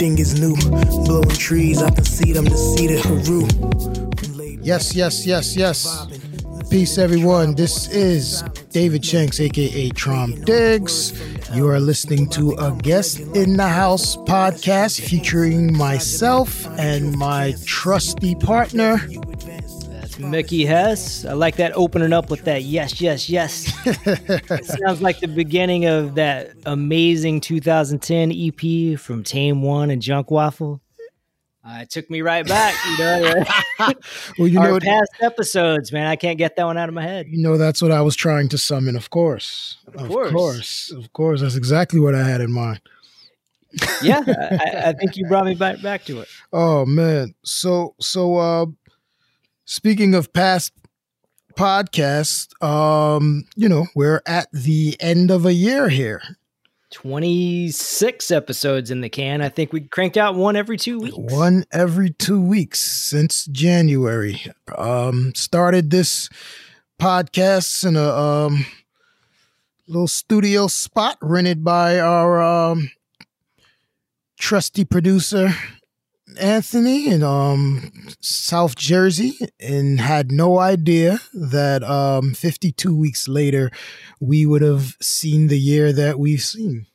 everything is new. Blowing trees, I can see them, the seed of Haru. Yes, yes, yes, yes. Peace, everyone. This is David Shanks, aka Traum Diggs. You are listening to a guest in the house podcast featuring myself and my trusty partner, Mickey Hess. I like that opening up with that yes, yes, yes. It sounds like the beginning of that amazing 2010 EP from Tame One and Junk Waffle. Uh, it took me right back, you know. well, you Our know, past episodes, man. I can't get that one out of my head. You know, that's what I was trying to summon. Of course, of course, of course, of course. That's exactly what I had in mind. yeah, I, I, think you brought me back back to it. Oh man, so so uh, Speaking of past podcasts, um, you know, we're at the end of a year here. 26 episodes in the can. I think we cranked out one every two weeks. One every two weeks since January. Um, started this podcast in a um, little studio spot rented by our um, trusty producer, Anthony in um South Jersey and had no idea that um 52 weeks later we would have seen the year that we've seen.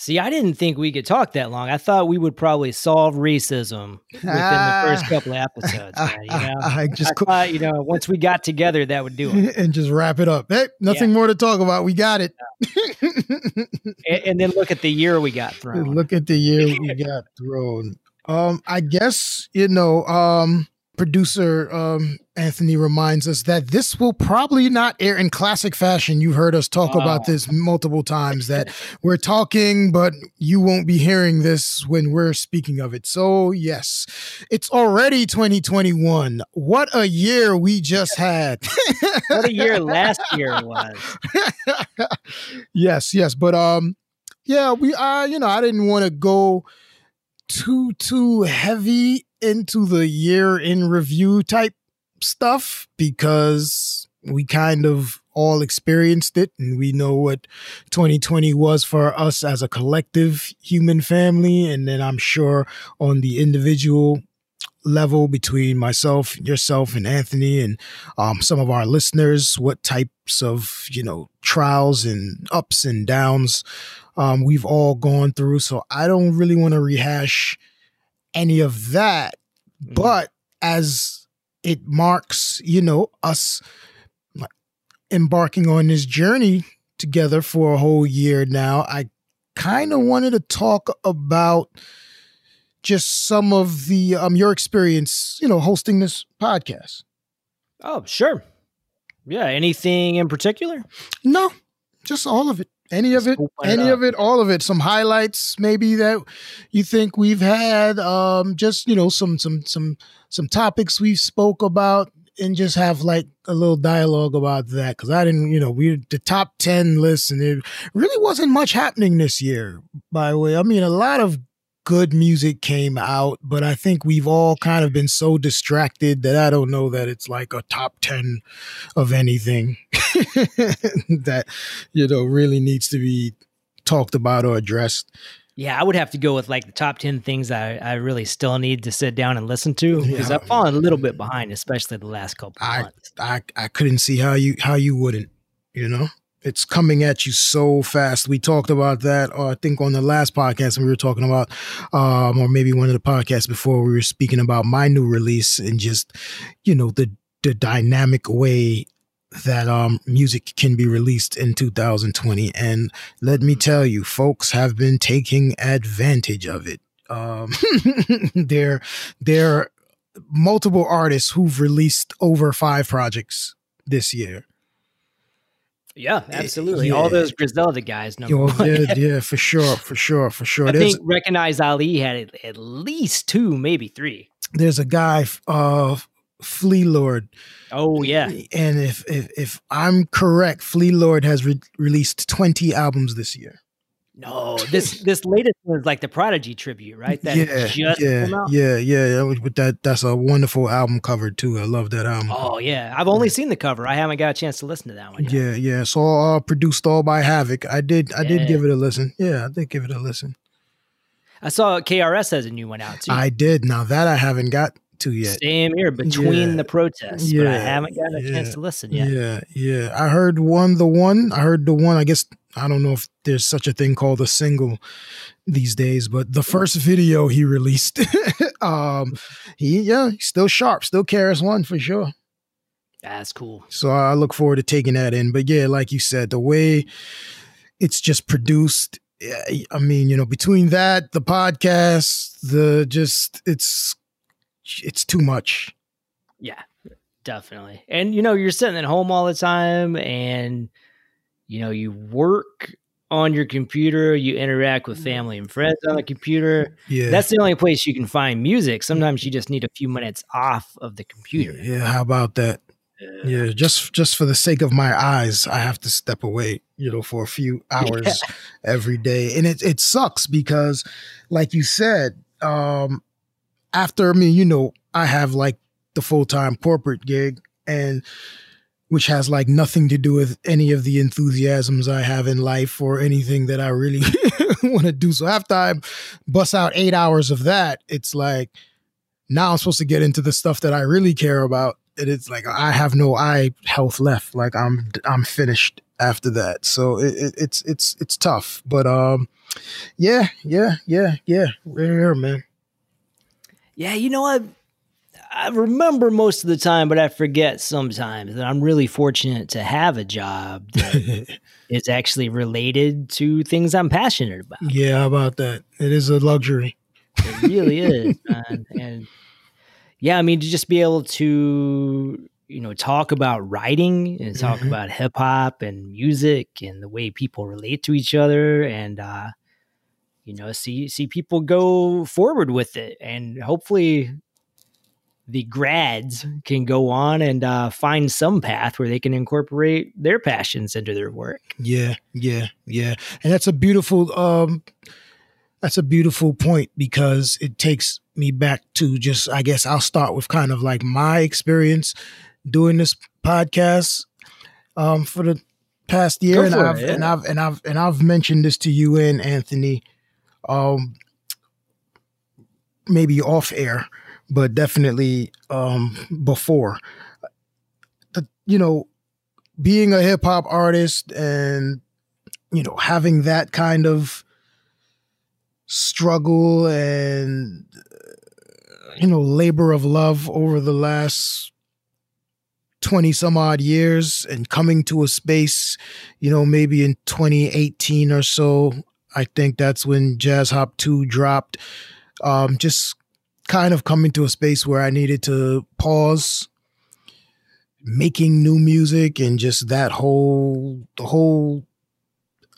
See, I didn't think we could talk that long. I thought we would probably solve racism within ah, the first couple of episodes. Man, you know? I, I just I thought, you know, once we got together, that would do it, and just wrap it up. Hey, nothing yeah. more to talk about. We got it. and, and, then look at the year we got thrown. Look at the year we got thrown. Um, I guess you know, um, producer um, Anthony reminds us that this will probably not air in classic fashion. You've heard us talk about this multiple times that we're talking, but you won't be hearing this when we're speaking of it. So, yes, it's already 2021. What a year we just had. what a year last year was. yes, yes, but um yeah, we uh you know, I didn't want to go too too heavy into the year in review type stuff because we kind of all experienced it and we know what 2020 was for us as a collective human family. And then I'm sure on the individual level between myself, yourself, and Anthony, and um, some of our listeners, what types of you know trials and ups and downs um, we've all gone through. So I don't really want to rehash any of that, mm. but as it marks, you know, us embarking on this journey together for a whole year now, I kind of wanted to talk about just some of the um your experience, you know, hosting this podcast. Oh, sure. Yeah, anything in particular? No, just all of it. Any of it, any it of it, all of it. Some highlights, maybe that you think we've had. Um, just you know, some some some some topics we've spoke about, and just have like a little dialogue about that. Because I didn't, you know, we the top ten list, and it really wasn't much happening this year. By the way, I mean a lot of good music came out, but I think we've all kind of been so distracted that I don't know that it's like a top 10 of anything that, you know, really needs to be talked about or addressed. Yeah, I would have to go with like the top 10 things I, I really still need to sit down and listen to because yeah. I've fallen a little bit behind, especially the last couple I, months. I, I couldn't see how you how you wouldn't, you know? It's coming at you so fast. We talked about that, uh, I think on the last podcast, and we were talking about, um, or maybe one of the podcasts before, we were speaking about my new release and just, you know, the the dynamic way that um music can be released in 2020. And let me tell you, folks have been taking advantage of it. Um, there, there are multiple artists who've released over five projects this year Yeah, absolutely. Yeah. All those Griselda guys. Number oh, yeah, yeah, for sure, for sure, for sure. I There's, think Recognize Ali had at least two, maybe three. There's a guy, uh, Flee Lord. Oh yeah. And if if if I'm correct, Flee Lord has re- released 20 albums this year. No, this this latest one is like the Prodigy tribute, right? That yeah, yeah, yeah, yeah. But that that's a wonderful album cover too. I love that album. Oh yeah, I've only seen the cover. I haven't got a chance to listen to that one. Yet. Yeah, yeah. So uh, produced all by Havoc. I did, I yeah. did give it a listen. Yeah, I did give it a listen. I saw KRS has a new one out too. I did. Now that I haven't got to yet. Same here between yeah. the protests, yeah. but I haven't gotten a yeah. chance to listen yet. Yeah, yeah. I heard one, the one. I heard the one. I guess I don't know if there's such a thing called a single these days, but the first video he released, um, he yeah, he's still sharp, still KRS One for sure. That's cool. So I look forward to taking that in. But yeah, like you said, the way it's just produced. I mean, you know, between that, the podcast, the just it's it's too much. Yeah, definitely. And you know, you're sitting at home all the time and you know, you work on your computer, you interact with family and friends on the computer. Yeah. That's the only place you can find music. Sometimes you just need a few minutes off of the computer. Yeah, how about that? Yeah, just just for the sake of my eyes, I have to step away, you know, for a few hours yeah. every day. And it it sucks because like you said, um after me, you know, I have like the full time corporate gig and which has like nothing to do with any of the enthusiasms I have in life or anything that I really want to do. So after I bust out eight hours of that, it's like now I'm supposed to get into the stuff that I really care about. And it's like I have no eye health left. Like I'm I'm finished after that. So it, it, it's it's it's tough. But um yeah, yeah, yeah, yeah. We're here, man. Yeah, you know what? I remember most of the time, but I forget sometimes that I'm really fortunate to have a job that is actually related to things I'm passionate about. Yeah, about that? It is a luxury. It really is, man. And yeah, I mean, to just be able to, you know, talk about writing and talk mm-hmm. about hip hop and music and the way people relate to each other and, uh, you know, see see people go forward with it, and hopefully the grads can go on and uh, find some path where they can incorporate their passions into their work. Yeah, yeah, yeah, and that's a beautiful um, that's a beautiful point because it takes me back to just I guess I'll start with kind of like my experience doing this podcast um, for the past year, and I've, it, yeah. and I've and I've and I've mentioned this to you and Anthony, um, maybe off air but definitely um, before. You know, being a hip hop artist and you know having that kind of struggle and you know labor of love over the last 20 some odd years and coming to a space you know maybe in 2018 or so i think that's when jazz hop 2 dropped um just kind of coming to a space where I needed to pause making new music and just that whole the whole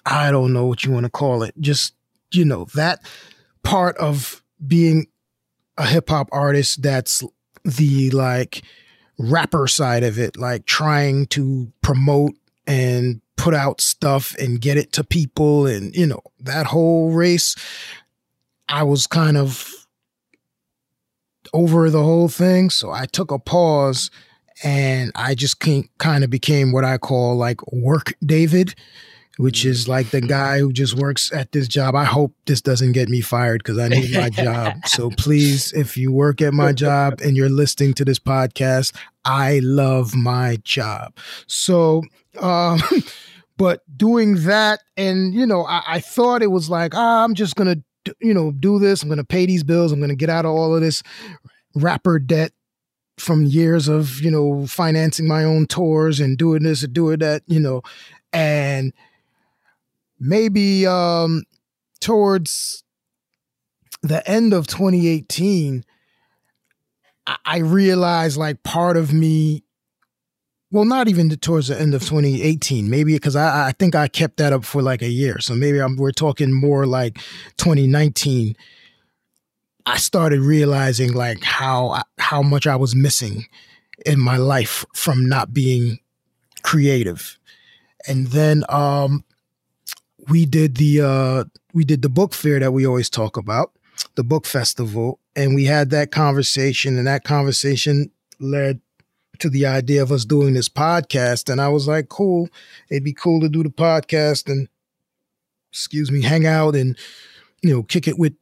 I don't know what you want to call it. Just you know, that part of being a hip hop artist that's the like rapper side of it, like trying to promote and put out stuff and get it to people and you know, that whole race I was kind of over the whole thing. So I took a pause and I just kind of became what I call like work David, which is like the guy who just works at this job. I hope this doesn't get me fired because I need my job. So please, if you work at my job and you're listening to this podcast, I love my job. So, um, but doing that, and you know, I, I thought it was like, ah, I'm just gonna you know, do this. I'm going to pay these bills. I'm going to get out of all of this rapper debt from years of, you know, financing my own tours and doing this and doing that, you know, and maybe um towards the end of 2018, I, I realized like part of me well, not even towards the end of 2018, maybe because I, I think I kept that up for like a year. So maybe I'm, we're talking more like 2019. I started realizing like how how much I was missing in my life from not being creative. And then um, we did the uh, we did the book fair that we always talk about, the book festival, and we had that conversation, and that conversation led to the idea of us doing this podcast. And I was like, cool, it'd be cool to do the podcast and, excuse me, hang out and, you know, kick it with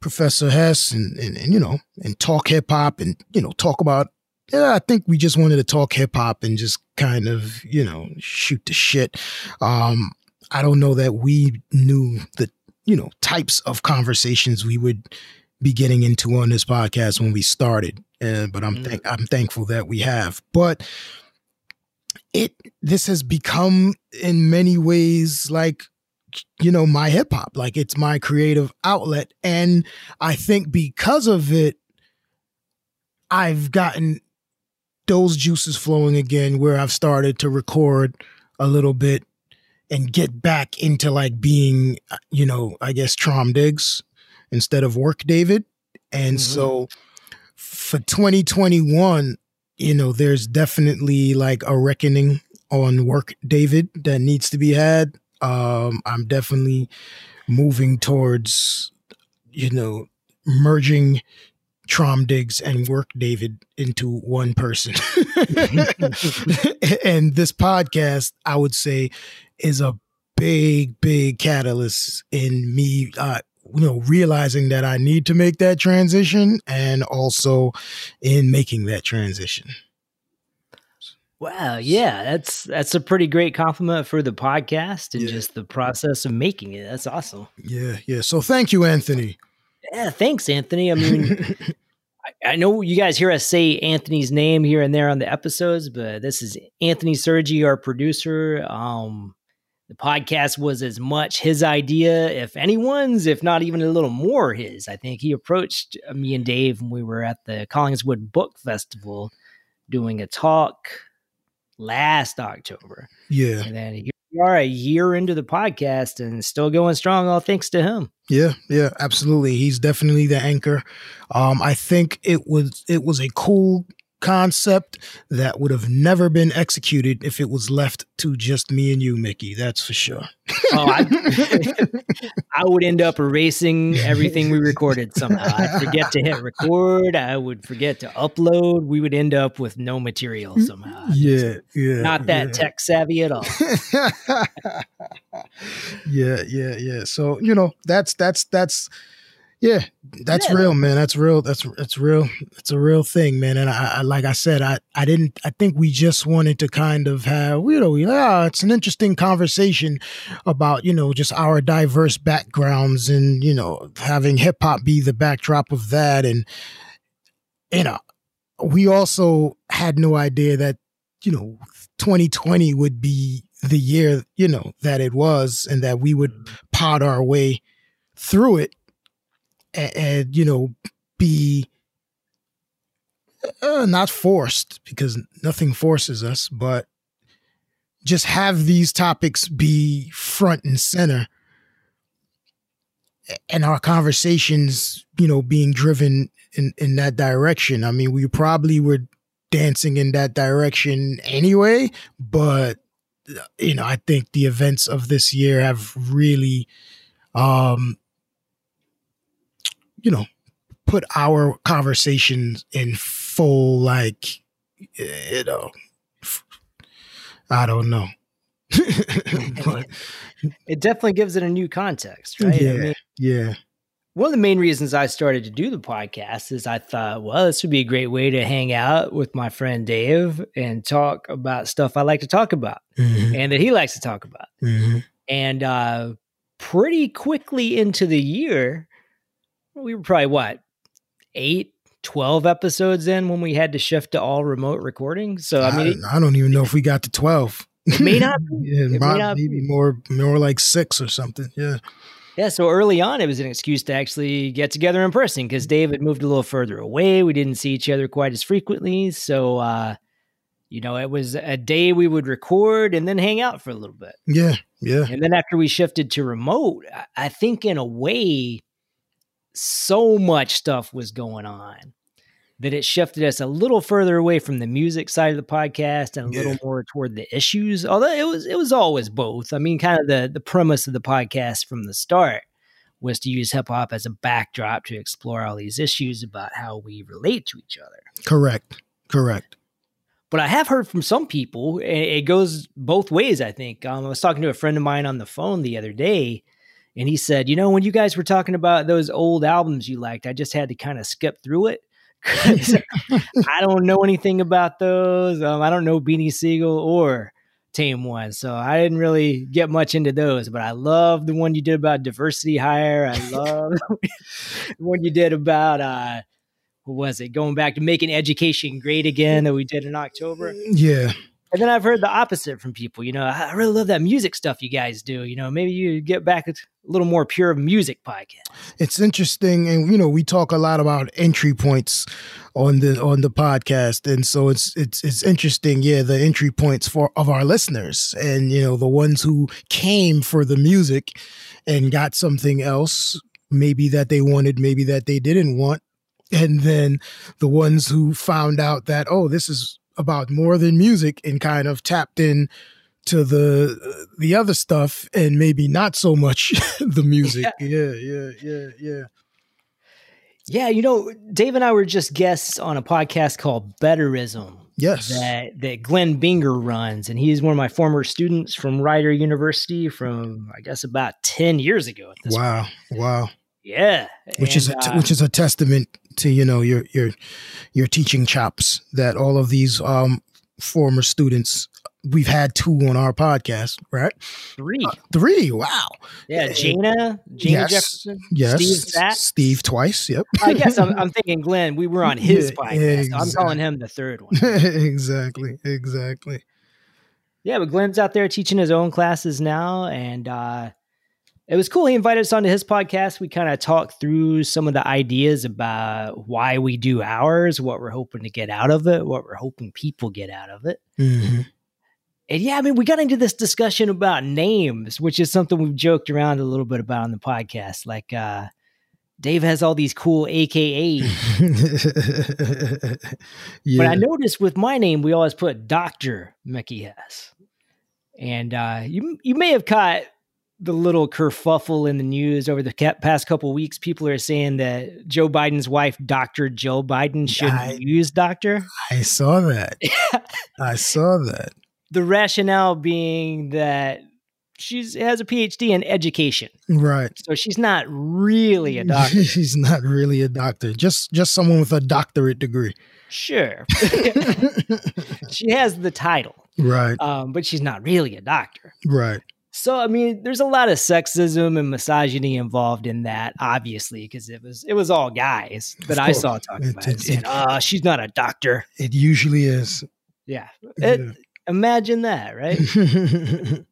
Professor Hess and, and, and you know, and talk hip hop and, you know, talk about, yeah, I think we just wanted to talk hip hop and just kind of, you know, shoot the shit. Um, I don't know that we knew the, you know, types of conversations we would be getting into on this podcast when we started. Uh, but I'm mm. I'm thankful that we have. But it this has become in many ways like you know my hip hop like it's my creative outlet and i think because of it i've gotten those juices flowing again where i've started to record a little bit and get back into like being you know i guess Traum Diggs instead of work david and mm-hmm. so for 2021, you know, there's definitely like a reckoning on work, David, that needs to be had. Um, I'm definitely moving towards, you know, merging Traum Diggs and Work David into one person. and this podcast, I would say, is a big, big catalyst in me uh, you know realizing that I need to make that transition and also in making that transition. Wow, yeah, that's that's a pretty great compliment for the podcast and yeah. just the process of making it. That's awesome. Yeah, yeah. So thank you, Anthony. Yeah, thanks, Anthony. I mean, I, I know you guys hear us say Anthony's name here and there on the episodes, but this is Anthony Sergi, our producer. Um, the podcast was as much his idea, if anyone's, if not even a little more his. I think he approached me and Dave when we were at the Collingswood Book Festival doing a talk last October. Yeah. And then here we are a year into the podcast and still going strong, all thanks to him. Yeah, yeah, absolutely. He's definitely the anchor. Um, I think it was it was a cool concept that would have never been executed if it was left to just me and you, Mickey. That's for sure. oh, I, I, would end up erasing everything we recorded somehow. I'd forget to hit record. I would forget to upload. We would end up with no material somehow. Yeah, yeah. Not that yeah. tech savvy at all. yeah, yeah, yeah. So you know, that's that's that's yeah, that's yeah. real, man. That's real. That's that's real. It's a real thing, man. And I, I, like I said, I I didn't. I think we just wanted to kind of have you know, yeah, it's an interesting conversation about you know just our diverse backgrounds and you know having hip hop be the backdrop of that, and you know, we also had no idea that you know 2020 would be the year you know that it was, and that we would mm-hmm. pod our way through it and, and you know be uh, not forced because nothing forces us, but just have these topics be front and center and our conversations, you know, being driven in, in that direction. I mean, we probably were dancing in that direction anyway, but you know, I think the events of this year have really um you know, put our conversations in full, like, you know, I don't know. it definitely gives it a new context, right? Yeah. I mean, yeah. One of the main reasons I started to do the podcast is I thought, well, this would be a great way to hang out with my friend Dave and talk about stuff I like to talk about mm-hmm. and that he likes to talk about. Mm-hmm. And uh, pretty quickly into the year, we were probably what eight 12 episodes in when we had to shift to all remote recording. So I mean, I, I don't even know if we got to 12. It may not. Be. yeah, it not maybe be. more more like six or something. Yeah. Yeah, so early on, it was an excuse to actually get together in person because David moved a little further away. We didn't see each other quite as frequently. So, uh, you know, it was a day we would record and then hang out for a little bit. Yeah, yeah. And then after we shifted to remote, I think in a way, so much stuff was going on that it shifted us a little further away from the music side of the podcast and a yeah. little more toward the issues. Although it was it was always both. I mean, kind of the the premise of the podcast from the start was to use hip hop as a backdrop to explore all these issues about how we relate to each other. Correct. Correct. But I have heard from some people, it goes both ways, I think. Um, I was talking to a friend of mine on the phone the other day, and he said, You know, when you guys were talking about those old albums you liked, I just had to kind of skip through it I don't know anything about those. Um, I don't know Beanie Sigel or Tame One, so I didn't really get much into those. But I love the one you did about diversity hire. I love the one you did about uh, what was it? Going back to making education great again that we did in October. Yeah. And then I've heard the opposite from people. You know, I really love that music stuff you guys do. You know, maybe you get back a little more pure music podcast. It's interesting, and you know, we talk a lot about entry points on the on the podcast, and so it's it's it's interesting. Yeah, the entry points for of our listeners, and you know, the ones who came for the music and got something else, maybe that they wanted, maybe that they didn't want, and then the ones who found out that oh, this is about more than music and kind of tapped in to the the other stuff and maybe not so much the music. Yeah. yeah, yeah, yeah, yeah. You know, Dave and I were just guests on a podcast called Betterism. Yes. That that Glenn Binger runs. And he's one of my former students from Rider University from I guess about 10 years ago Wow. Point. Wow. Yeah. Which and, is a, uh, which is a testament to you know your your your teaching chops that all of these um former students we've had two on our podcast, right? Three. Uh, three. Wow. Yeah, Gina, Gina yes, Jefferson. Yes. Steve, Steve twice. Yep. I guess I'm, I'm, thinking Glenn. We were on his yeah, podcast. Exactly. I'm calling him the third one. exactly. Exactly. Yeah, but Glenn's out there teaching his own classes now, and uh, it was cool. He invited us onto his podcast. We kind of talked through some of the ideas about why we do ours, what we're hoping to get out of it, what we're hoping people get out of it. Mm-hmm. And yeah, I mean, we got into this discussion about names, which is something we've joked around a little bit about on the podcast. Like, uh, Dave has all these cool AKAs. yeah. But I noticed with my name, we always put Dr. Mickey Hess. And uh, you, you may have caught the little kerfuffle in the news over the past couple weeks. People are saying that Joe Biden's wife, Dr. Jill Biden, shouldn't use doctor. I saw that. I saw that. The rationale being that she has a PhD in education. Right. So she's not really a doctor. she's not really a doctor. Just just someone with a doctorate degree. Sure. she has the title. Right. Um, but she's not really a doctor. Right. So I mean, there's a lot of sexism and misogyny involved in that, obviously, because it was it was all guys that I saw talking about it. it, uh, she's not a doctor. It usually is. Yeah. It, yeah. Imagine that, right?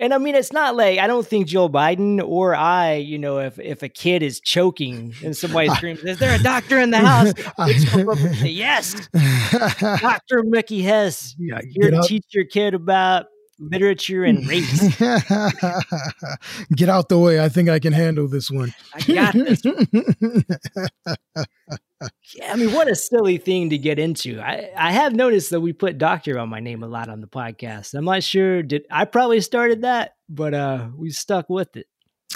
and I mean, it's not like I don't think Joe Biden or I, you know, if if a kid is choking and somebody screams, "Is there a doctor in the house?" say, yes, Doctor Mickey Hess, yeah, here to teach your kid about literature and race. Get out the way. I think I can handle this one. I got this. yeah, I mean, what a silly thing to get into. I, I have noticed that we put doctor on my name a lot on the podcast. I'm not sure did I probably started that, but uh we stuck with it.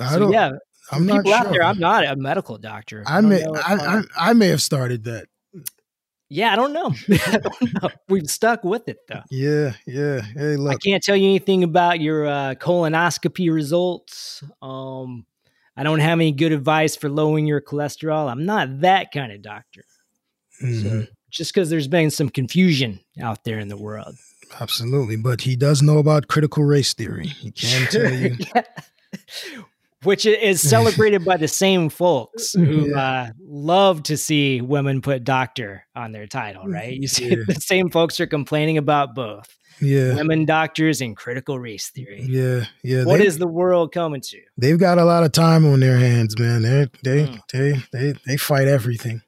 I so, don't yeah. I'm not sure. out there. I'm not a medical doctor. I, I may I, I, I may have started that. Yeah, I don't know. I don't know. We've stuck with it though. Yeah, yeah. Hey, look. I can't tell you anything about your uh, colonoscopy results. Um, I don't have any good advice for lowering your cholesterol. I'm not that kind of doctor. Mm-hmm. So just because there's been some confusion out there in the world. Absolutely, but he does know about critical race theory. He can tell you. yeah which is celebrated by the same folks who yeah. uh, love to see women put doctor on their title, right? You see, yeah. the same folks are complaining about both. Yeah. Women doctors and critical race theory. Yeah. Yeah. What is the world coming to? They've got a lot of time on their hands, man. They they mm. they they they fight everything.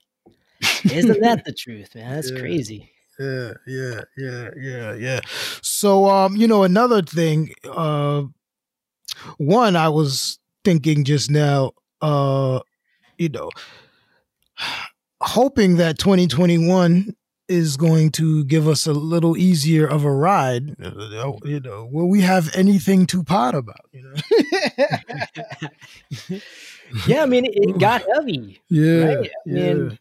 Isn't that the truth, man? That's yeah. crazy. yeah, yeah, yeah, yeah, yeah. So, um, you know, another thing, uh, one I was thinking just now, uh, you know, hoping that 2021 is going to give us a little easier of a ride. Uh, you know, will we have anything to pot about? You know. yeah, I mean, it got heavy. Yeah, right? I mean, yeah.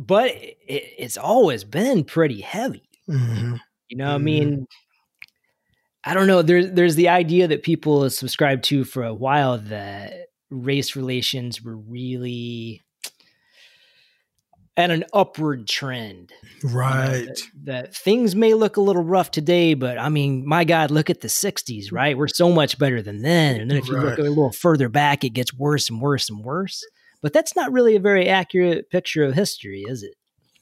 but it, it's always been pretty heavy. Mm-hmm. You know, mm-hmm. I mean, I don't know. There's there's the idea that people subscribed to for a while that race relations were really at an upward trend. Right. You know, that, that, things may look a little rough today, but I mean, my God, look at the 60s, right? We're so much better than then. And then if you right. look a little further back, it gets worse and worse and worse. But that's not really a very accurate picture of history, is it?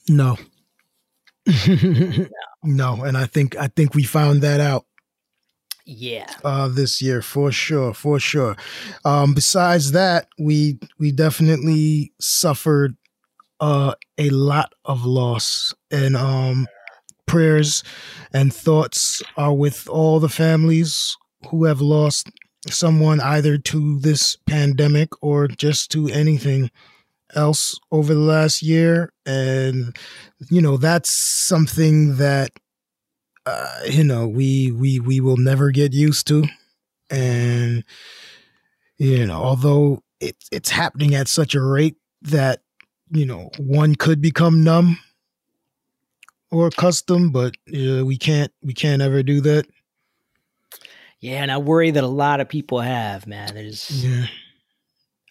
No. no. no. And I think I think we found that out. Yeah. Uh this year for sure, for sure. Um besides that, we we definitely suffered uh, a lot of loss and um, prayers and thoughts are with all the families who have lost someone either to this pandemic or just to anything else over the last year and you know that's something that uh, you know we we we will never get used to and you know although it, it's happening at such a rate that you know, one could become numb or accustomed, but uh, we can't we can't ever do that. Yeah, and I worry that a lot of people have, man. There's yeah.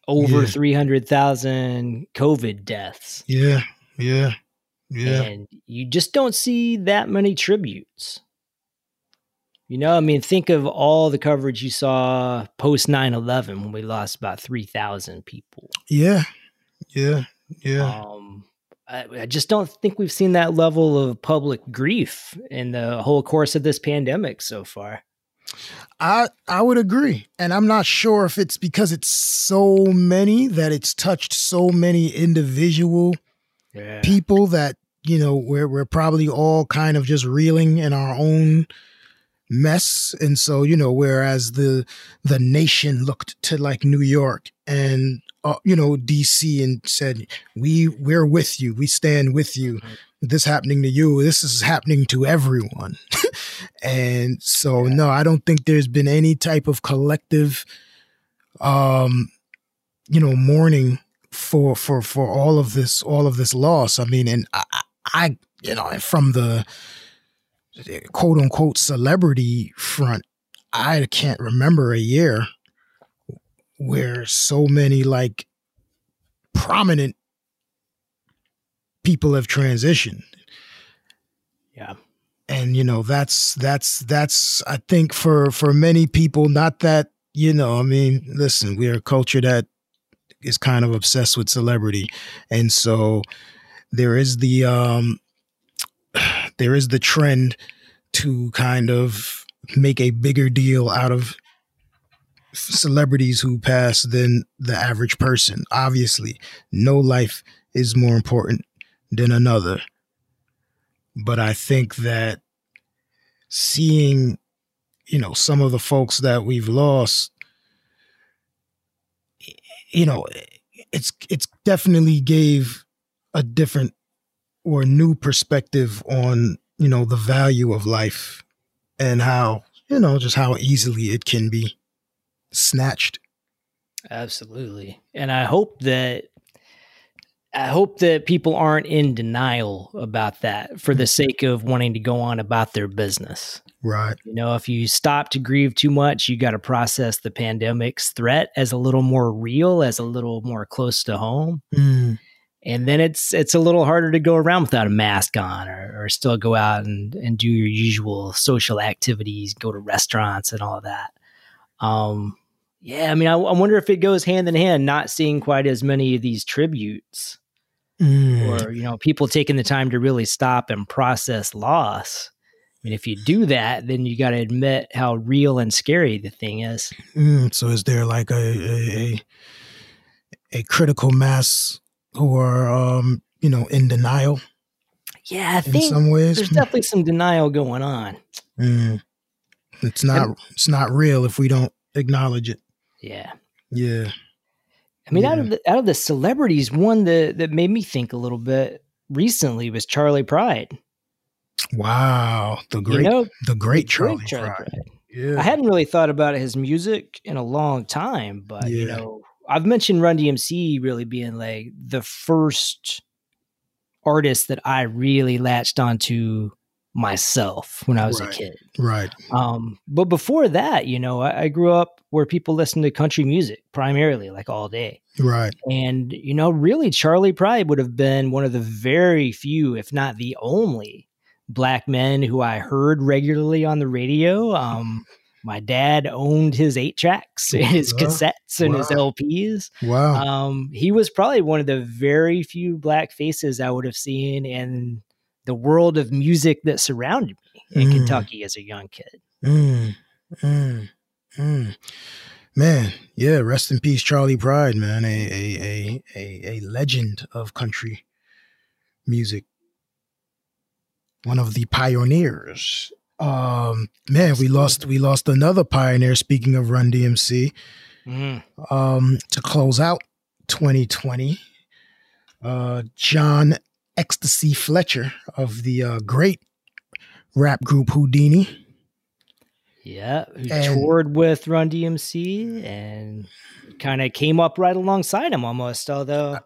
over yeah. 300,000 COVID deaths. Yeah. Yeah. Yeah. And you just don't see that many tributes. You know, I mean, think of all the coverage you saw post 9 11 when we lost about 3,000 people. Yeah. Yeah. Yeah. Um, I, I, just don't think we've seen that level of public grief in the whole course of this pandemic so far. I I would agree, and I'm not sure if it's because it's so many that it's touched so many individual yeah. people that you know we're we're probably all kind of just reeling in our own mess, and so you know whereas the the nation looked to like New York and uh, you know DC and said we we're with you. We stand with you. This happening to you this is happening to everyone. And so yeah. no I don't think there's been any type of collective um you know mourning for for for all of this all of this loss. I mean and I, I you know from the quote unquote celebrity front I can't remember a year where so many like prominent people have transitioned. Yeah. And you know, that's that's that's I think for for many people not that, you know, I mean, listen, we're a culture that is kind of obsessed with celebrity. And so there is the um there is the trend to kind of make a bigger deal out of celebrities who pass than the average person. Obviously, no life is more important than another. But I think that seeing, you know, some of the folks that we've lost, you know, it's it's definitely gave a different or new perspective on, you know, the value of life and how, you know, just how easily it can be snatched. Absolutely. And I hope that I hope that people aren't in denial about that for the sake of wanting to go on about their business. Right. You know, if you stop to grieve too much, you got to process the pandemic's threat as a little more real, as a little more close to home. Mm. And then it's it's a little harder to go around without a mask on or, or still go out and, and do your usual social activities, go to restaurants and all that. Um, yeah, I mean, I, I, wonder if it goes hand in hand, not seeing quite as many of these tributes, mm. or you know, people taking the time to really stop and process loss. I mean, if you do that, then you got to admit how real and scary the thing is. Mm, so, is there like a, a a, a critical mass who are, um, you know, in denial? Yeah, I think some ways there's definitely some denial going on. Mm. It's not and, it's not real if we don't acknowledge it. Yeah. Yeah. I mean, yeah. out of the out of the celebrities, one that that made me think a little bit recently was Charley Pride. Wow, the great, you know, the great Charley, great Charley Pride. Pride. Yeah. I hadn't really thought about his music in a long time, but yeah. you know, I've mentioned Run DMC really being like the first artist that I really latched onto myself when I was right. a kid. Right. Um, but before that, you know, I, I, grew up where people listened to country music primarily, like all day. Right. And, you know, really, Charley Pride would have been one of the very few, if not the only, black men who I heard regularly on the radio. Um, my dad owned his eight tracks, his cassettes, and wow. his LPs. Wow. Um, he was probably one of the very few black faces I would have seen in the world of music that surrounded me in mm. Kentucky as a young kid. Mm. Mm. mm. Man, yeah, rest in peace, Charley Pride, man. A a a a, a legend of country music. One of the pioneers um, man, we lost we lost another pioneer. Speaking of Run DMC, mm-hmm. um, to close out 2020, uh, John Ecstasy Fletcher of the uh, great rap group Whodini. Yeah, who and, toured with Run DMC and kind of came up right alongside him almost. Although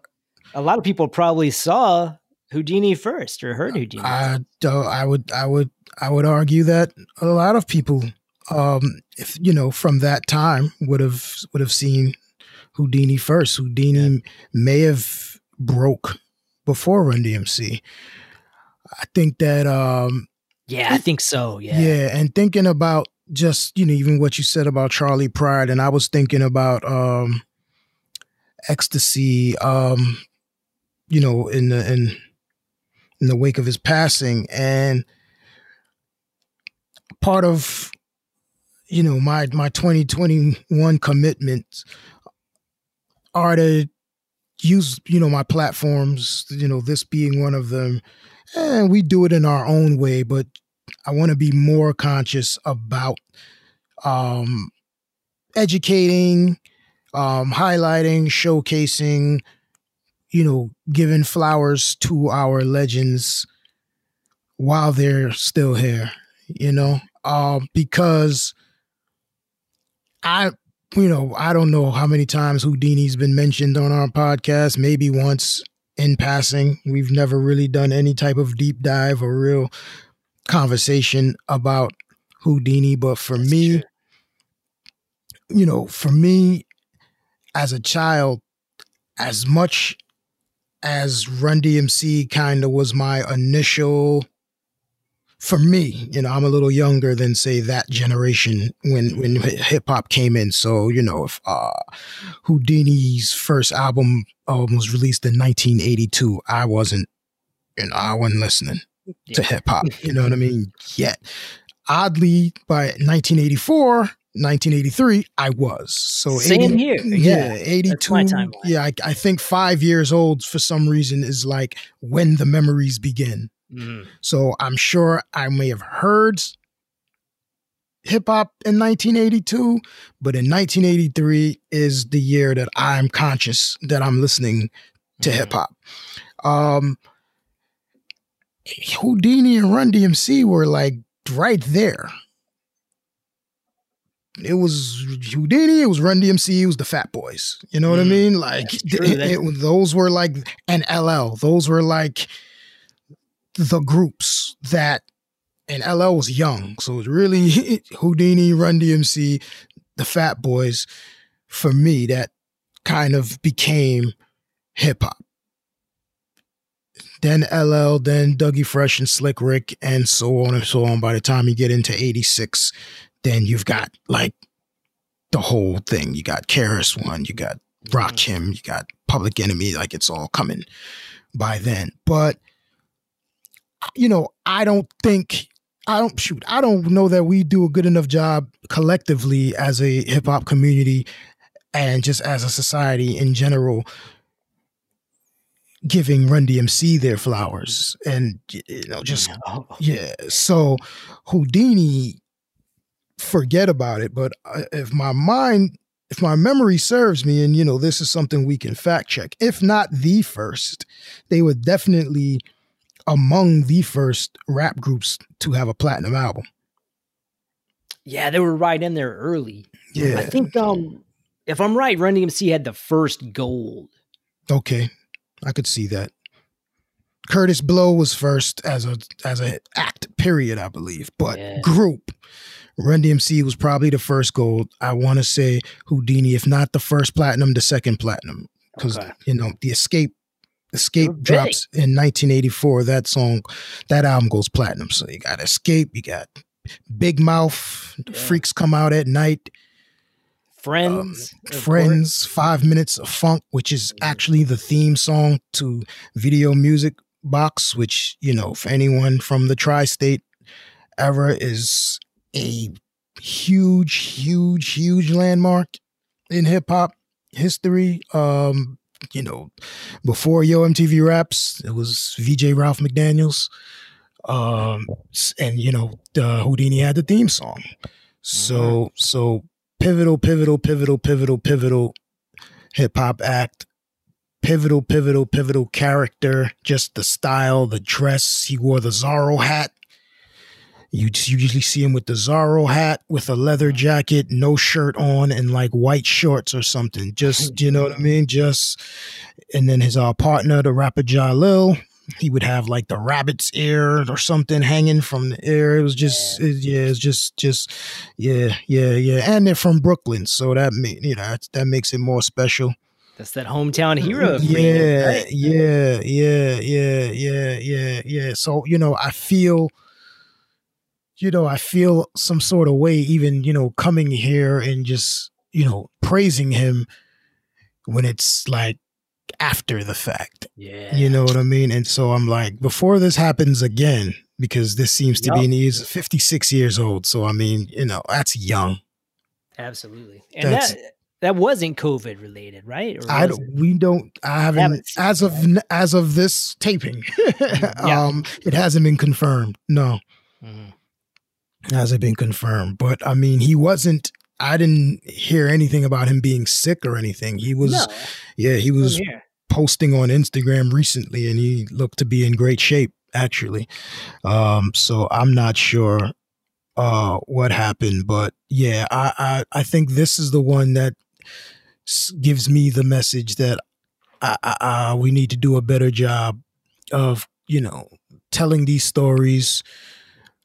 a lot of people probably saw Whodini first or heard Whodini. I, I would I would I would argue that a lot of people, um, if you know, from that time would have would have seen Whodini first. Whodini yeah. may have broke before Run DMC. I think that. Um, yeah, I think so. Yeah, yeah, and thinking about just you know even what you said about Charley Pride, and I was thinking about um, ecstasy. Um, you know, in the in in the wake of his passing, and part of you know my my 2021 commitments are to use you know my platforms you know this being one of them. And we do it in our own way but i want to be more conscious about um educating um highlighting showcasing you know giving flowers to our legends while they're still here you know um, because I, you know, I don't know how many times Whodini's been mentioned on our podcast, maybe once in passing. We've never really done any type of deep dive or real conversation about Whodini. But for That's me, true. you know, for me as a child, as much as Run DMC kind of was my initial for me, you know, I'm a little younger than say that generation when when hip hop came in. So you know, if uh, Whodini's first album um, was released in 1982, I wasn't, you know, I wasn't listening yeah. to hip hop. You know what I mean? Yet, oddly, by 1984. 1983, I was so same 80, here. Yeah, yeah 82. Yeah, I, I think five years old for some reason is like when the memories begin. Mm. So I'm sure I may have heard hip hop in 1982, but in 1983 is the year that I'm conscious that I'm listening to mm. hip hop. Um, Whodini and Run DMC were like right there. It was Whodini, it was Run DMC, it was the Fat Boys. You know what I mm. mean? Like it, it, those were like and LL. Those were like the groups that and LL was young, so it was really Whodini, Run DMC, the Fat Boys, for me that kind of became hip hop. Then LL, then Dougie Fresh and Slick Rick, and so on and so on. By the time you get into '86, then you've got like the whole thing. You got KRS One, you got Rakim, mm-hmm. you got Public Enemy. Like it's all coming by then, but you know, I don't think I don't shoot. I don't know that we do a good enough job collectively as a hip hop community and just as a society in general giving Run DMC their flowers, and you know, just yeah. So Whodini, forget about it. But if my mind, if my memory serves me, and you know, this is something we can fact check. If not the first, they were definitely among the first rap groups to have a platinum album. Yeah, they were right in there early. Yeah, I think um, if I'm right, Run DMC had the first gold. Okay, I could see that. Kurtis Blow was first as a as a act period, I believe, but yeah. group. Run DMC was probably the first gold. I want to say Whodini, if not the first platinum, the second platinum, because okay. you know the Escape Escape drops in 1984. That song, that album goes platinum. So you got Escape, you got Big Mouth, yeah. Freaks Come Out at Night, Friends, um, Friends, Five Minutes of Funk, which is actually the theme song to Video Music Box, which you know for anyone from the tri-state era is a huge, huge, huge landmark in hip hop history. Um, you know, before Yo MTV Raps, it was VJ Ralph McDaniels. Um, and you know, uh, Whodini had the theme song. So, mm-hmm. so pivotal, pivotal, pivotal, pivotal, pivotal hip hop act. Pivotal, pivotal, pivotal character. Just the style, the dress. He wore the Zorro hat you usually see him with the Zorro hat, with a leather jacket, no shirt on, and like white shorts or something. Just you know what I mean. Just and then his uh, partner, the rapper Jalil, he would have like the rabbit's ear or something hanging from the ear. It was just it, yeah, it's just just yeah, yeah, yeah. And they're from Brooklyn, so that you know that, that makes it more special. That's that hometown hero. Yeah, right? yeah, yeah, yeah, yeah, yeah, yeah. So you know, I feel you know, I feel some sort of way even, you know, coming here and just, you know, praising him when it's like after the fact. Yeah. You know what I mean? And so I'm like, before this happens again, because this seems to yep. be, and he's 56 years old. So, I mean, you know, that's young. Absolutely. And that's, that, that wasn't COVID related, right? I don't, we don't, I haven't, haven't as of, as of this taping, mm, yeah. um, it hasn't been confirmed. No. Mm-hmm hasn't been confirmed. But I mean, he wasn't. I didn't hear anything about him being sick or anything. He was, no. yeah, he was posting on Instagram recently, and he looked to be in great shape actually. Um, so I'm not sure uh, what happened, but yeah, I, I I think this is the one that gives me the message that I, I, we need to do a better job of you know telling these stories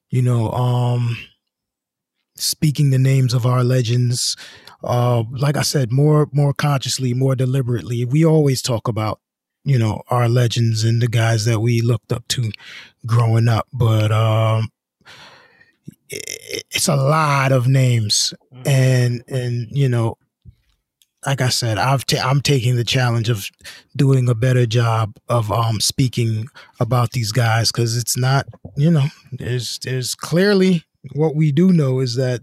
you know, um, speaking the names of our legends. Uh, like I said, more more consciously, more deliberately. We always talk about you know our legends and the guys that we looked up to growing up, but um, it's a lot of names, mm-hmm. and and you know like I said, I've ta- I'm taking the challenge of doing a better job of um speaking about these guys because it's not, you know, there's there's clearly what we do know is that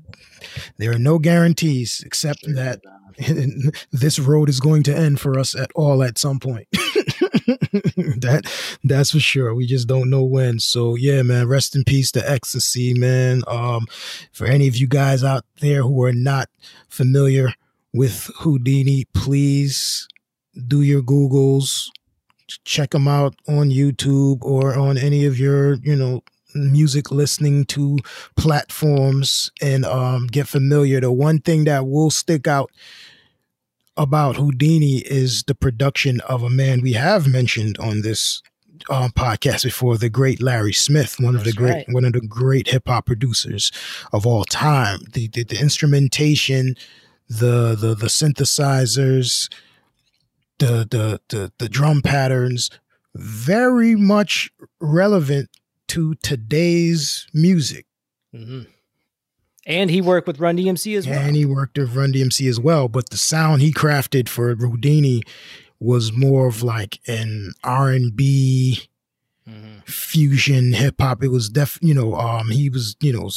there are no guarantees except that this road is going to end for us at all at some point. that that's for sure. We just don't know when. So yeah, man, rest in peace to ecstasy, man. Um, for any of you guys out there who are not familiar with Whodini. please do your Googles, check them out on YouTube or on any of your, you know, music listening to platforms and um, get familiar. The one thing that will stick out about Whodini is the production of a man we have mentioned on this um, podcast before, the great Larry Smith, one That's of the great right. one of the great hip hop producers of all time. The, the, the instrumentation, the the the synthesizers, the the the, the drum patterns, very much relevant to today's music. Mm-hmm. And he worked with Run DMC as well. And he worked with Run DMC as well. But the sound he crafted for Whodini was more of like an R and B mm-hmm. fusion hip hop. It was def, you know, um, he was, you know,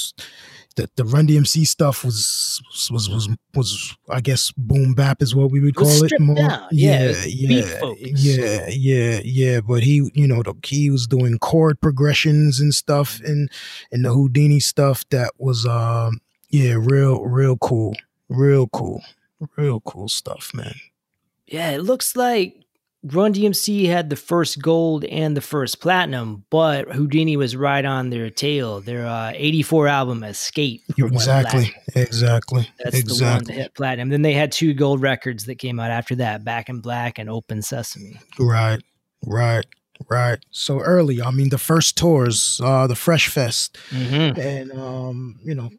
the, the Run DMC stuff was was was was I guess boom bap is what we would call it more. Down. Yeah, yeah, yeah, yeah, yeah. But he, you know, the, he was doing chord progressions and stuff, and and the Whodini stuff that was, um, yeah, real, real cool, real cool, real cool stuff, man. Yeah, it looks like Run DMC had the first gold and the first platinum, but Whodini was right on their tail. Their uh, 84 album Escape. Exactly. Exactly. That's exactly. the one that hit platinum. Then they had two gold records that came out after that Back in Black and Open Sesame. Right. Right. Right. So early. I mean, the first tours, uh, the Fresh Fest. Mm-hmm. And, um, you know,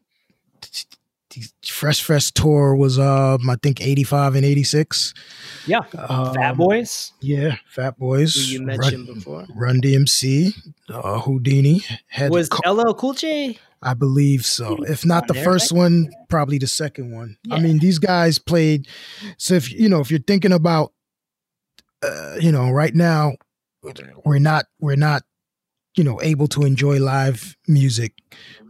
Fresh Fest tour was um I think 85 and 86. Yeah. Um, Fat Boys. Yeah, Fat Boys. Who you mentioned Run, before. Run DMC, uh, Whodini. Had was co- LL Cool J? I believe so. If not the first one, probably the second one. Yeah. I mean, these guys played. So if you know, if you're thinking about, uh, you know, right now, we're not we're not, you know, able to enjoy live music,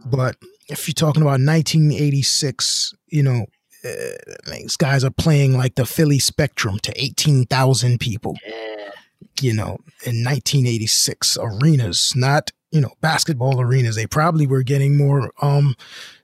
but if you're talking about 1986, you know, uh, these guys are playing like the Philly Spectrum to 18,000 people. You know, in 1986 arenas, not you know basketball arenas. They probably were getting more um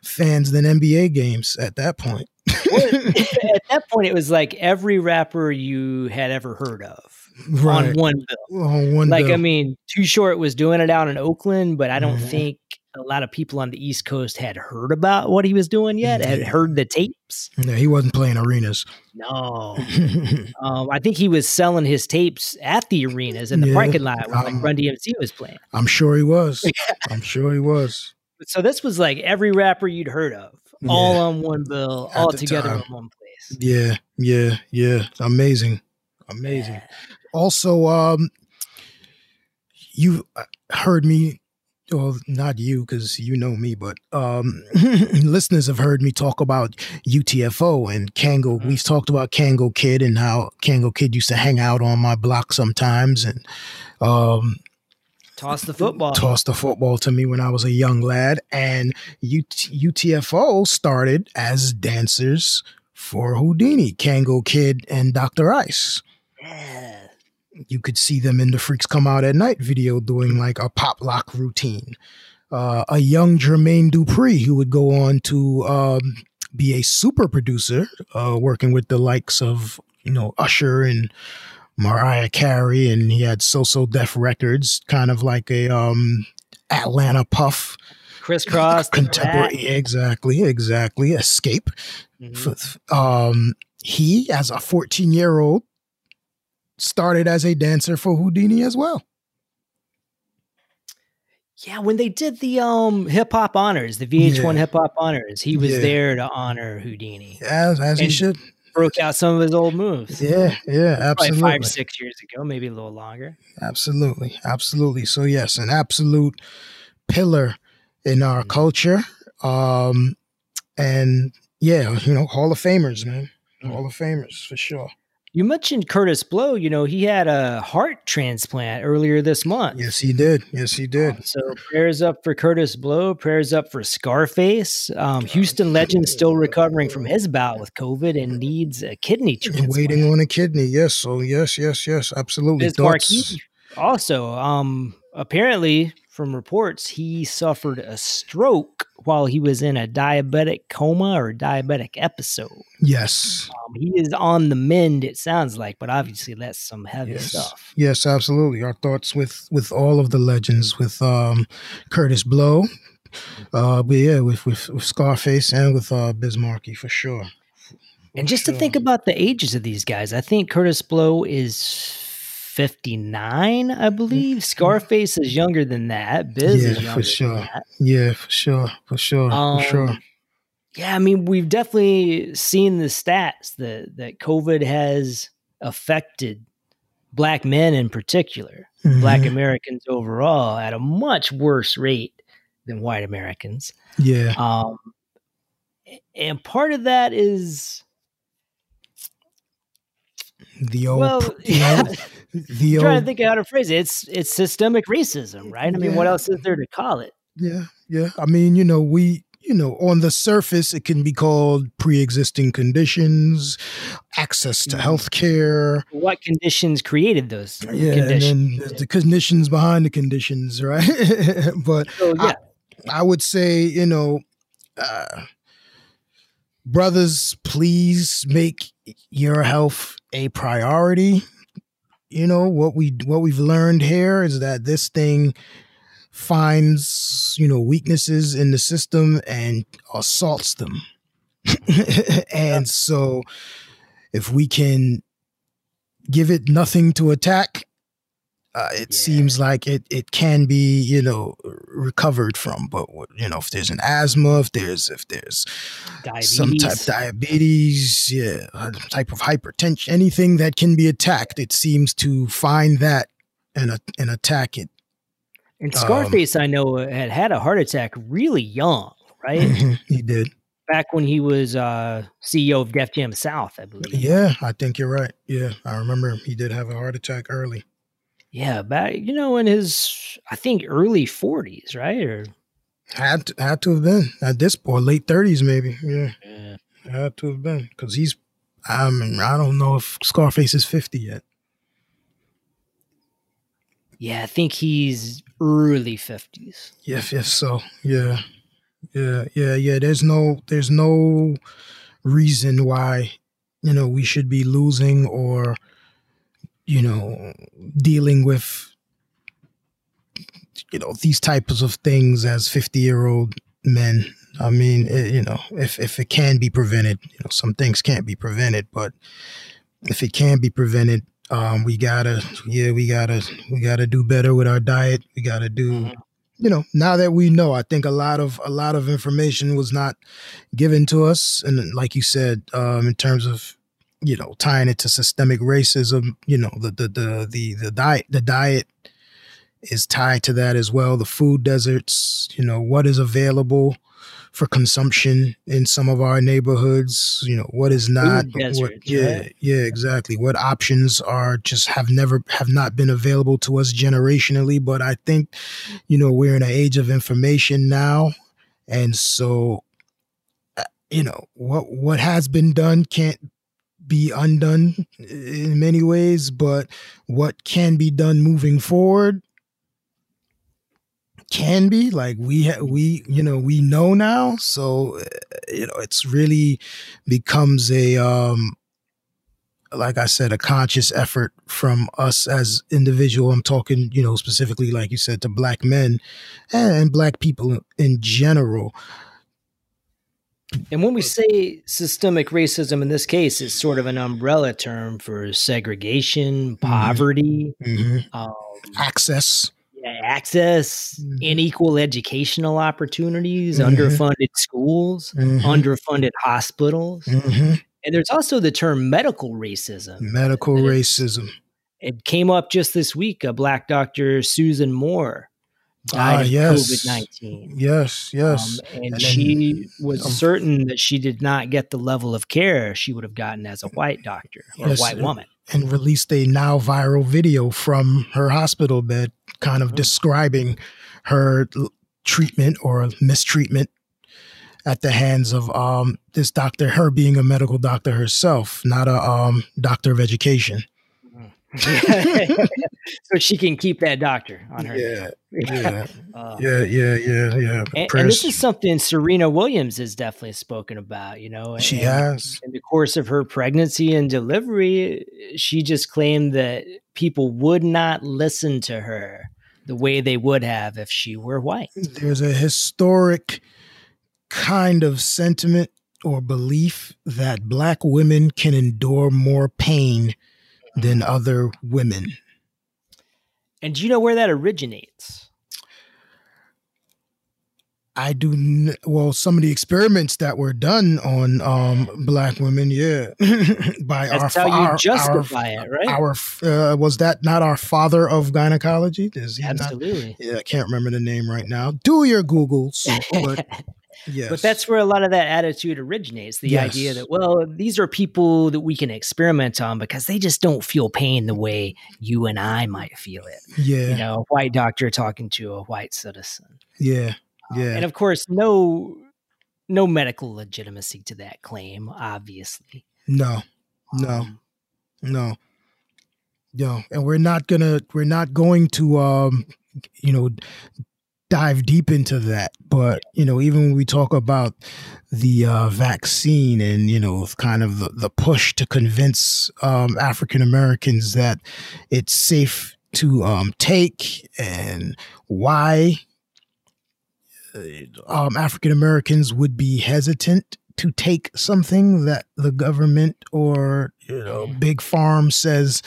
fans than NBA games at that point. at that point, it was like every rapper you had ever heard of right. on one bill. On one like bill. I mean, Too Short was doing it out in Oakland, but I don't mm-hmm. think a lot of people on the East Coast had heard about what he was doing yet, had heard the tapes. No, he wasn't playing arenas. No. um, I think he was selling his tapes at the arenas in the yeah, parking lot when like Run DMC was playing. I'm sure he was. I'm sure he was. So this was like every rapper you'd heard of, yeah. all on one bill, at all together time. in one place. Yeah, yeah, yeah. Amazing. Amazing. Yeah. Also, um, you uh, heard me well, not you because you know me, but um, listeners have heard me talk about UTFO and Kangol. Mm-hmm. We've talked about Kangol Kid and how Kangol Kid used to hang out on my block sometimes and um, toss the football. Toss the football to me when I was a young lad. And UT- UTFO started as dancers for Whodini, Kangol Kid, and Dr. Ice. Yeah you could see them in the Freaks Come Out at Night video doing like a pop lock routine. Uh, a young Jermaine Dupri who would go on to um, be a super producer, uh, working with the likes of you know Usher and Mariah Carey, and he had So So Def Records, kind of like a um, Atlanta Puff. Kris Kross, contemporary, exactly, exactly. Escape. Mm-hmm. Um, he, as a 14 year old, started as a dancer for Whodini as well. Yeah, when they did the um hip hop honors, the VH1 yeah. hip hop honors, he was yeah. there to honor Whodini. As as he should. Broke out some of his old moves. Yeah, yeah, absolutely. Probably five, six years ago, maybe a little longer. Absolutely, absolutely. So yes, an absolute pillar in our mm-hmm. culture. Um, and yeah, you know, Hall of Famers, man. Mm-hmm. Hall of Famers for sure. You mentioned Kurtis Blow. You know, he had a heart transplant earlier this month. Yes, he did. Yes, he did. Um, so prayers up for Kurtis Blow. Prayers up for Scarface. Um, Houston legend still recovering from his bout with COVID and needs a kidney transplant. Waiting on a kidney. Yes. So yes, yes, yes. Absolutely. Biz also. Um, apparently, from reports, he suffered a stroke while he was in a diabetic coma or diabetic episode. Yes. Um, he is on the mend, it sounds like, but obviously that's some heavy yes. stuff. Yes, absolutely. Our thoughts with with all of the legends, with um, Kurtis Blow, uh, but yeah, with, with, with Scarface and with uh, Biz Markie for sure. And just sure. to think about the ages of these guys, I think Kurtis Blow is 59, I believe. Scarface is younger than that. Biz yeah, is younger for sure. Yeah, for sure. For sure. Um, for sure. Yeah, I mean, we've definitely seen the stats that that COVID has affected black men in particular, mm-hmm. black Americans overall at a much worse rate than white Americans. Yeah. Um and part of that is the old, well, yeah. the I'm trying to think of how to phrase it. It's it's systemic racism, right? I mean, yeah. what else is there to call it? Yeah, yeah. I mean, you know, we you know, on the surface, it can be called pre-existing conditions, access to Mhm. health care. What conditions created those Yeah, conditions? and then the conditions behind the conditions, right? but so, yeah, I would say, you know, uh, brothers, please make your health a priority. You know what we what we've learned here is that this thing finds you know weaknesses in the system and assaults them, and so if we can give it nothing to attack uh, it Yeah. seems like it it can be you know recovered from but you know if there's an asthma if there's if there's diabetes. some type of diabetes yeah type of hypertension anything that can be attacked it seems to find that and uh, and attack it and um, Scarface, I know, had had a heart attack really young, right? Mhm, he did Back when he was uh, CEO of Def Jam South, I believe. yeah i think you're right yeah i remember he did have a heart attack early Yeah, back you know in his I think early forties, right? Or had to, had to have been at this point, late 30s maybe yeah yeah. Had to have been because he's. I mean, I don't know if Scarface is fifty yet. yeah, I think he's early fifties. If if so, yeah, yeah, yeah, yeah. There's no there's no reason why you know we should be losing or you know dealing with you know these types of things as fifty year old men. I mean, it, you know, if if it can be prevented, you know, some things can't be prevented, but if it can be prevented, um, we gotta, yeah, we gotta, we gotta do better with our diet. We gotta do, Mhm. you know, now that we know, I think a lot of a lot of information was not given to us, and like you said, um, in terms of, you know, tying it to systemic racism, you know, the the the the, the diet, the diet is tied to that as well. The food deserts, you know, what is available for consumption in some of our neighborhoods, you know, what is not what, yeah, right? yeah, exactly. What options are just have never have not been available to us generationally, but I think, you know, we're in an age of information now. And so uh, you know, what what has been done can't be undone in many ways, but what can be done moving forward can be like we ha- we you know we know now. So uh, you know it's really becomes a um like i said a conscious effort from us as individual. I'm talking you know specifically like you said to black men and black people in general And when we say systemic racism in this case, it's sort of an umbrella term for segregation, poverty, Mhm. um, access yeah, access, Mhm. unequal educational opportunities, Mhm. underfunded schools, Mhm. underfunded hospitals. Mhm. And there's also the term medical racism. medical racism It came up just this week. A black doctor, Susan Moore, died Ah, of yes. COVID 19. yes yes Um, and And she was um, certain that she did not get the level of care she would have gotten as a white doctor or Yes, a white woman. and released a now viral video from her hospital bed kind of Mhm. describing her treatment or mistreatment at the hands of um, this doctor her being a medical doctor herself not a um, doctor of education so she can keep that doctor on her. yeah yeah Uh, yeah yeah yeah yeah and, and this is something Serena Williams has definitely spoken about, you know. she and has In the course of her pregnancy and delivery, she just claimed that people would not listen to her the way they would have if she were white. there's a historic kind of sentiment or belief that black women can endure more pain than other women. And do you know where that originates? I do n- well. Some of the experiments that were done on um, black women, yeah, by That's our how you our, justify it, right? Our, our uh, was that not our father of gynecology? Is he not- Absolutely. yeah, I can't remember the name right now. Do your googles, but yes, But that's where a lot of that attitude originates. The Yes. idea that, well, these are people that we can experiment on because they just don't feel pain the way you and I might feel it. yeah, You know, a white doctor talking to a white citizen. yeah, Um, yeah. And of course, no no medical legitimacy to that claim, obviously. No, no, um, no, no, and we're not gonna we're not going to um, you know dive deep into that. But, you know, even when we talk about the uh, vaccine and, you know, kind of the, the push to convince um, African Americans that it's safe to um, take and why uh, um, African Americans would be hesitant to take something that the government or you know big farm says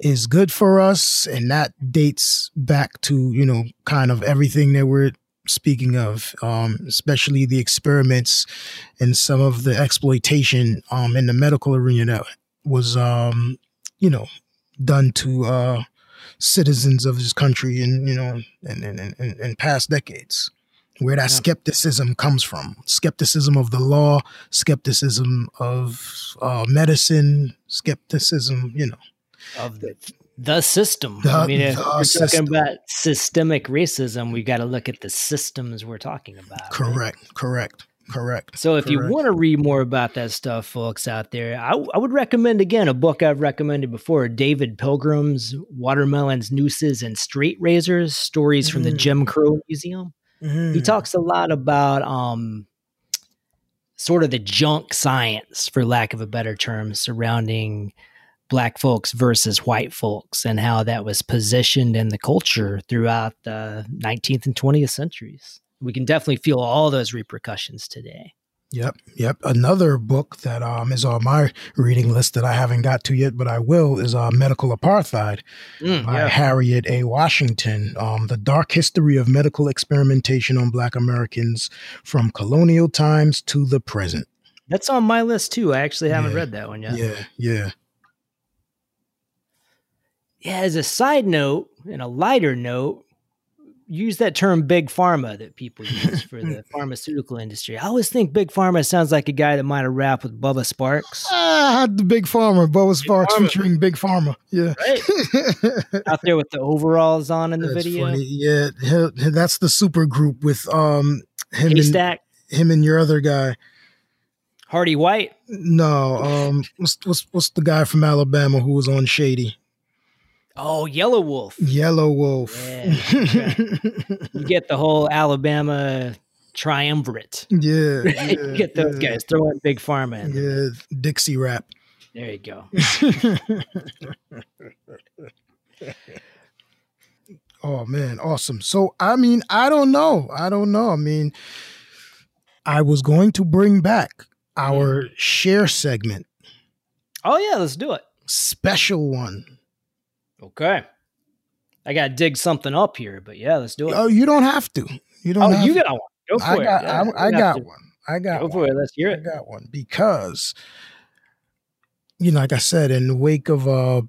is good for us and that dates back to you know kind of everything that we're speaking of um, especially the experiments and some of the exploitation um, in the medical arena that was um, you know done to uh, citizens of this country in you know in, in, in, in past decades where that yeah. skepticism comes from skepticism of the law skepticism of uh, medicine skepticism you know of the, the system the, i mean if we're system. talking about systemic racism we've got to look at the systems we're talking about correct right? correct correct so if correct. you want to read more about that stuff folks out there I, I would recommend again a book i've recommended before david pilgrim's watermelons nooses and straight razors stories mm. from the mm. jim crow museum Mm-hmm. He talks a lot about um, sort of the junk science, for lack of a better term, surrounding black folks versus white folks and how that was positioned in the culture throughout the 19th and 20th centuries. We can definitely feel all those repercussions today. Yep, yep. Another book that um is on my reading list that I haven't got to yet, but I will is uh, Medical Apartheid mm, by yeah. Harriet A. Washington. Um, the dark history of medical experimentation on Black Americans from colonial times to the present. That's on my list too. I actually haven't yeah, read that one yet. Yeah, yeah. Yeah. As a side note and a lighter note, use that term big pharma that people use for the pharmaceutical industry. I always think big pharma sounds like a guy that might have rapped with Bubba Sparxxx. Ah, the big pharma, Bubba big Sparxxx pharma. featuring Big Pharma. Yeah. Right. Out there with the overalls on in the that's video. Funny. Yeah, that's the super group with um him Haystak. and him and your other guy. Hardy White? No, um what's what's what's the guy from Alabama who was on Shady? Oh, Yelawolf. Yellow Wolf. Yeah, you get the whole Alabama triumvirate. Yeah. yeah you get those yeah. guys. Throw in Big Pharma. In yeah. Dixie rap. There you go. oh man, awesome. So I mean, I don't know. I don't know. I mean, I was going to bring back our mm. share segment. Oh yeah, let's do it. Special one Okay. I got to dig something up here, but yeah, let's do it. Oh, you don't have to. You don't. Oh, you got one. Go for I it. Got, yeah, I, I got one. I got. Go one. for it. Let's hear it. I got one because, you know, like I said, in the wake of uh,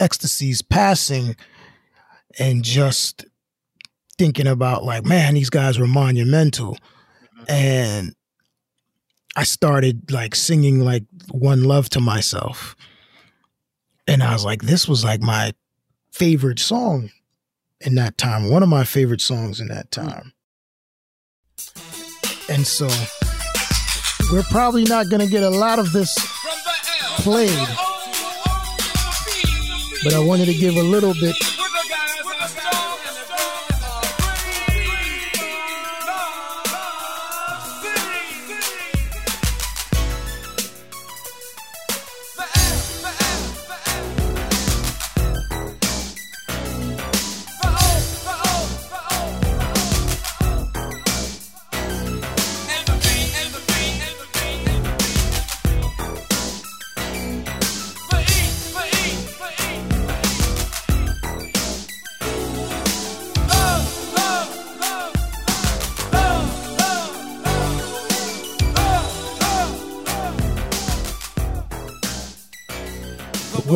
ecstasy's passing, and just thinking about like, man, these guys were monumental, mm-hmm. and I started like singing like "One Love" to myself and I was like, this was like my favorite song in that time, one of my favorite songs in that hmm. time. And so we're probably not going to get a lot of this played, but I wanted to give a little bit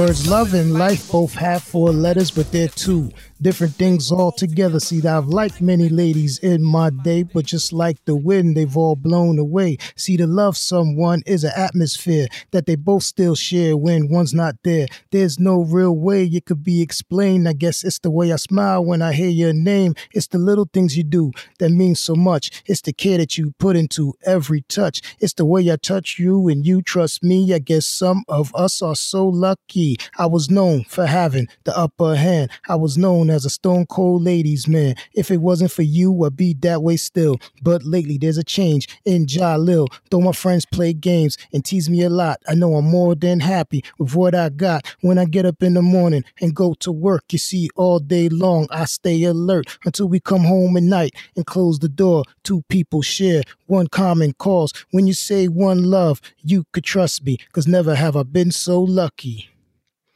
words love and life both have four letters, but they're two. Different things all together. See, I've liked many ladies in my day, but just like the wind, they've all blown away. See, to love someone is an atmosphere that they both still share when one's not there. There's no real way it could be explained. I guess it's the way I smile when I hear your name. It's the little things you do that mean so much. It's the care that you put into every touch. It's the way I touch you and you trust me. I guess some of us are so lucky. I was known for having the upper hand. I was known as a stone cold ladies man. If it wasn't for you, I'd be that way still. But lately there's a change in Jalil. Though my friends play games and tease me a lot, I know I'm more than happy with what I got when I get up in the morning and go to work. You see, all day long I stay alert until we come home at night and close the door. Two people share one common cause. When you say one love, you could trust me, cause never have I been so lucky.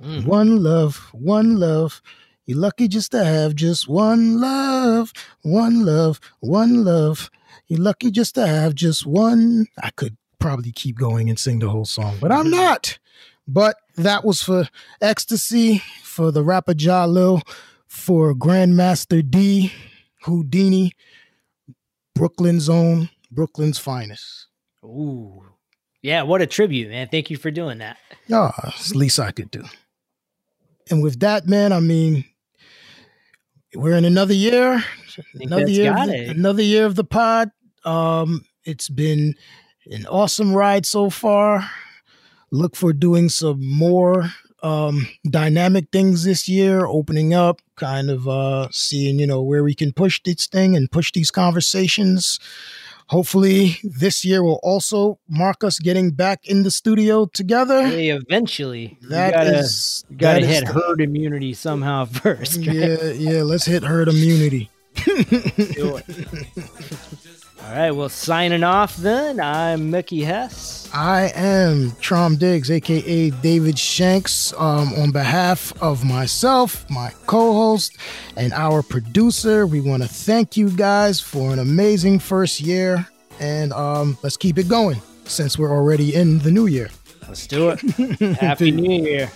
Mm. One love, one love. You're lucky just to have just one love, one love, one love. You're lucky just to have just one. I could probably keep going and sing the whole song, but I'm not. But that was for Ecstasy, for the rapper Jalil, for Grandmaster Dee, Whodini, Brooklyn's own, Brooklyn's finest. Ooh. Yeah, what a tribute, man. Thank you for doing that. Yeah, it's the least I could do. And with that, man, I mean, we're in another year, another year, the, another year of the pod. Um, it's been an awesome ride so far. Look for doing some more um, dynamic things this year, opening up, kind of uh, seeing you know where we can push this thing and push these conversations hopefully this year will also mark us getting back in the studio together. Hey, eventually, that gotta, is, gotta that hit herd immunity somehow first. Right? Yeah, yeah. Let's hit herd immunity. Do it. All right, well, signing off then. I'm Mickey Hess. I am Traum Diggs, aka David Shanks. Um, on behalf of myself, my co host, and our producer, we want to thank you guys for an amazing first year. And um, let's keep it going since we're already in the new year. Let's do it. Happy New Year.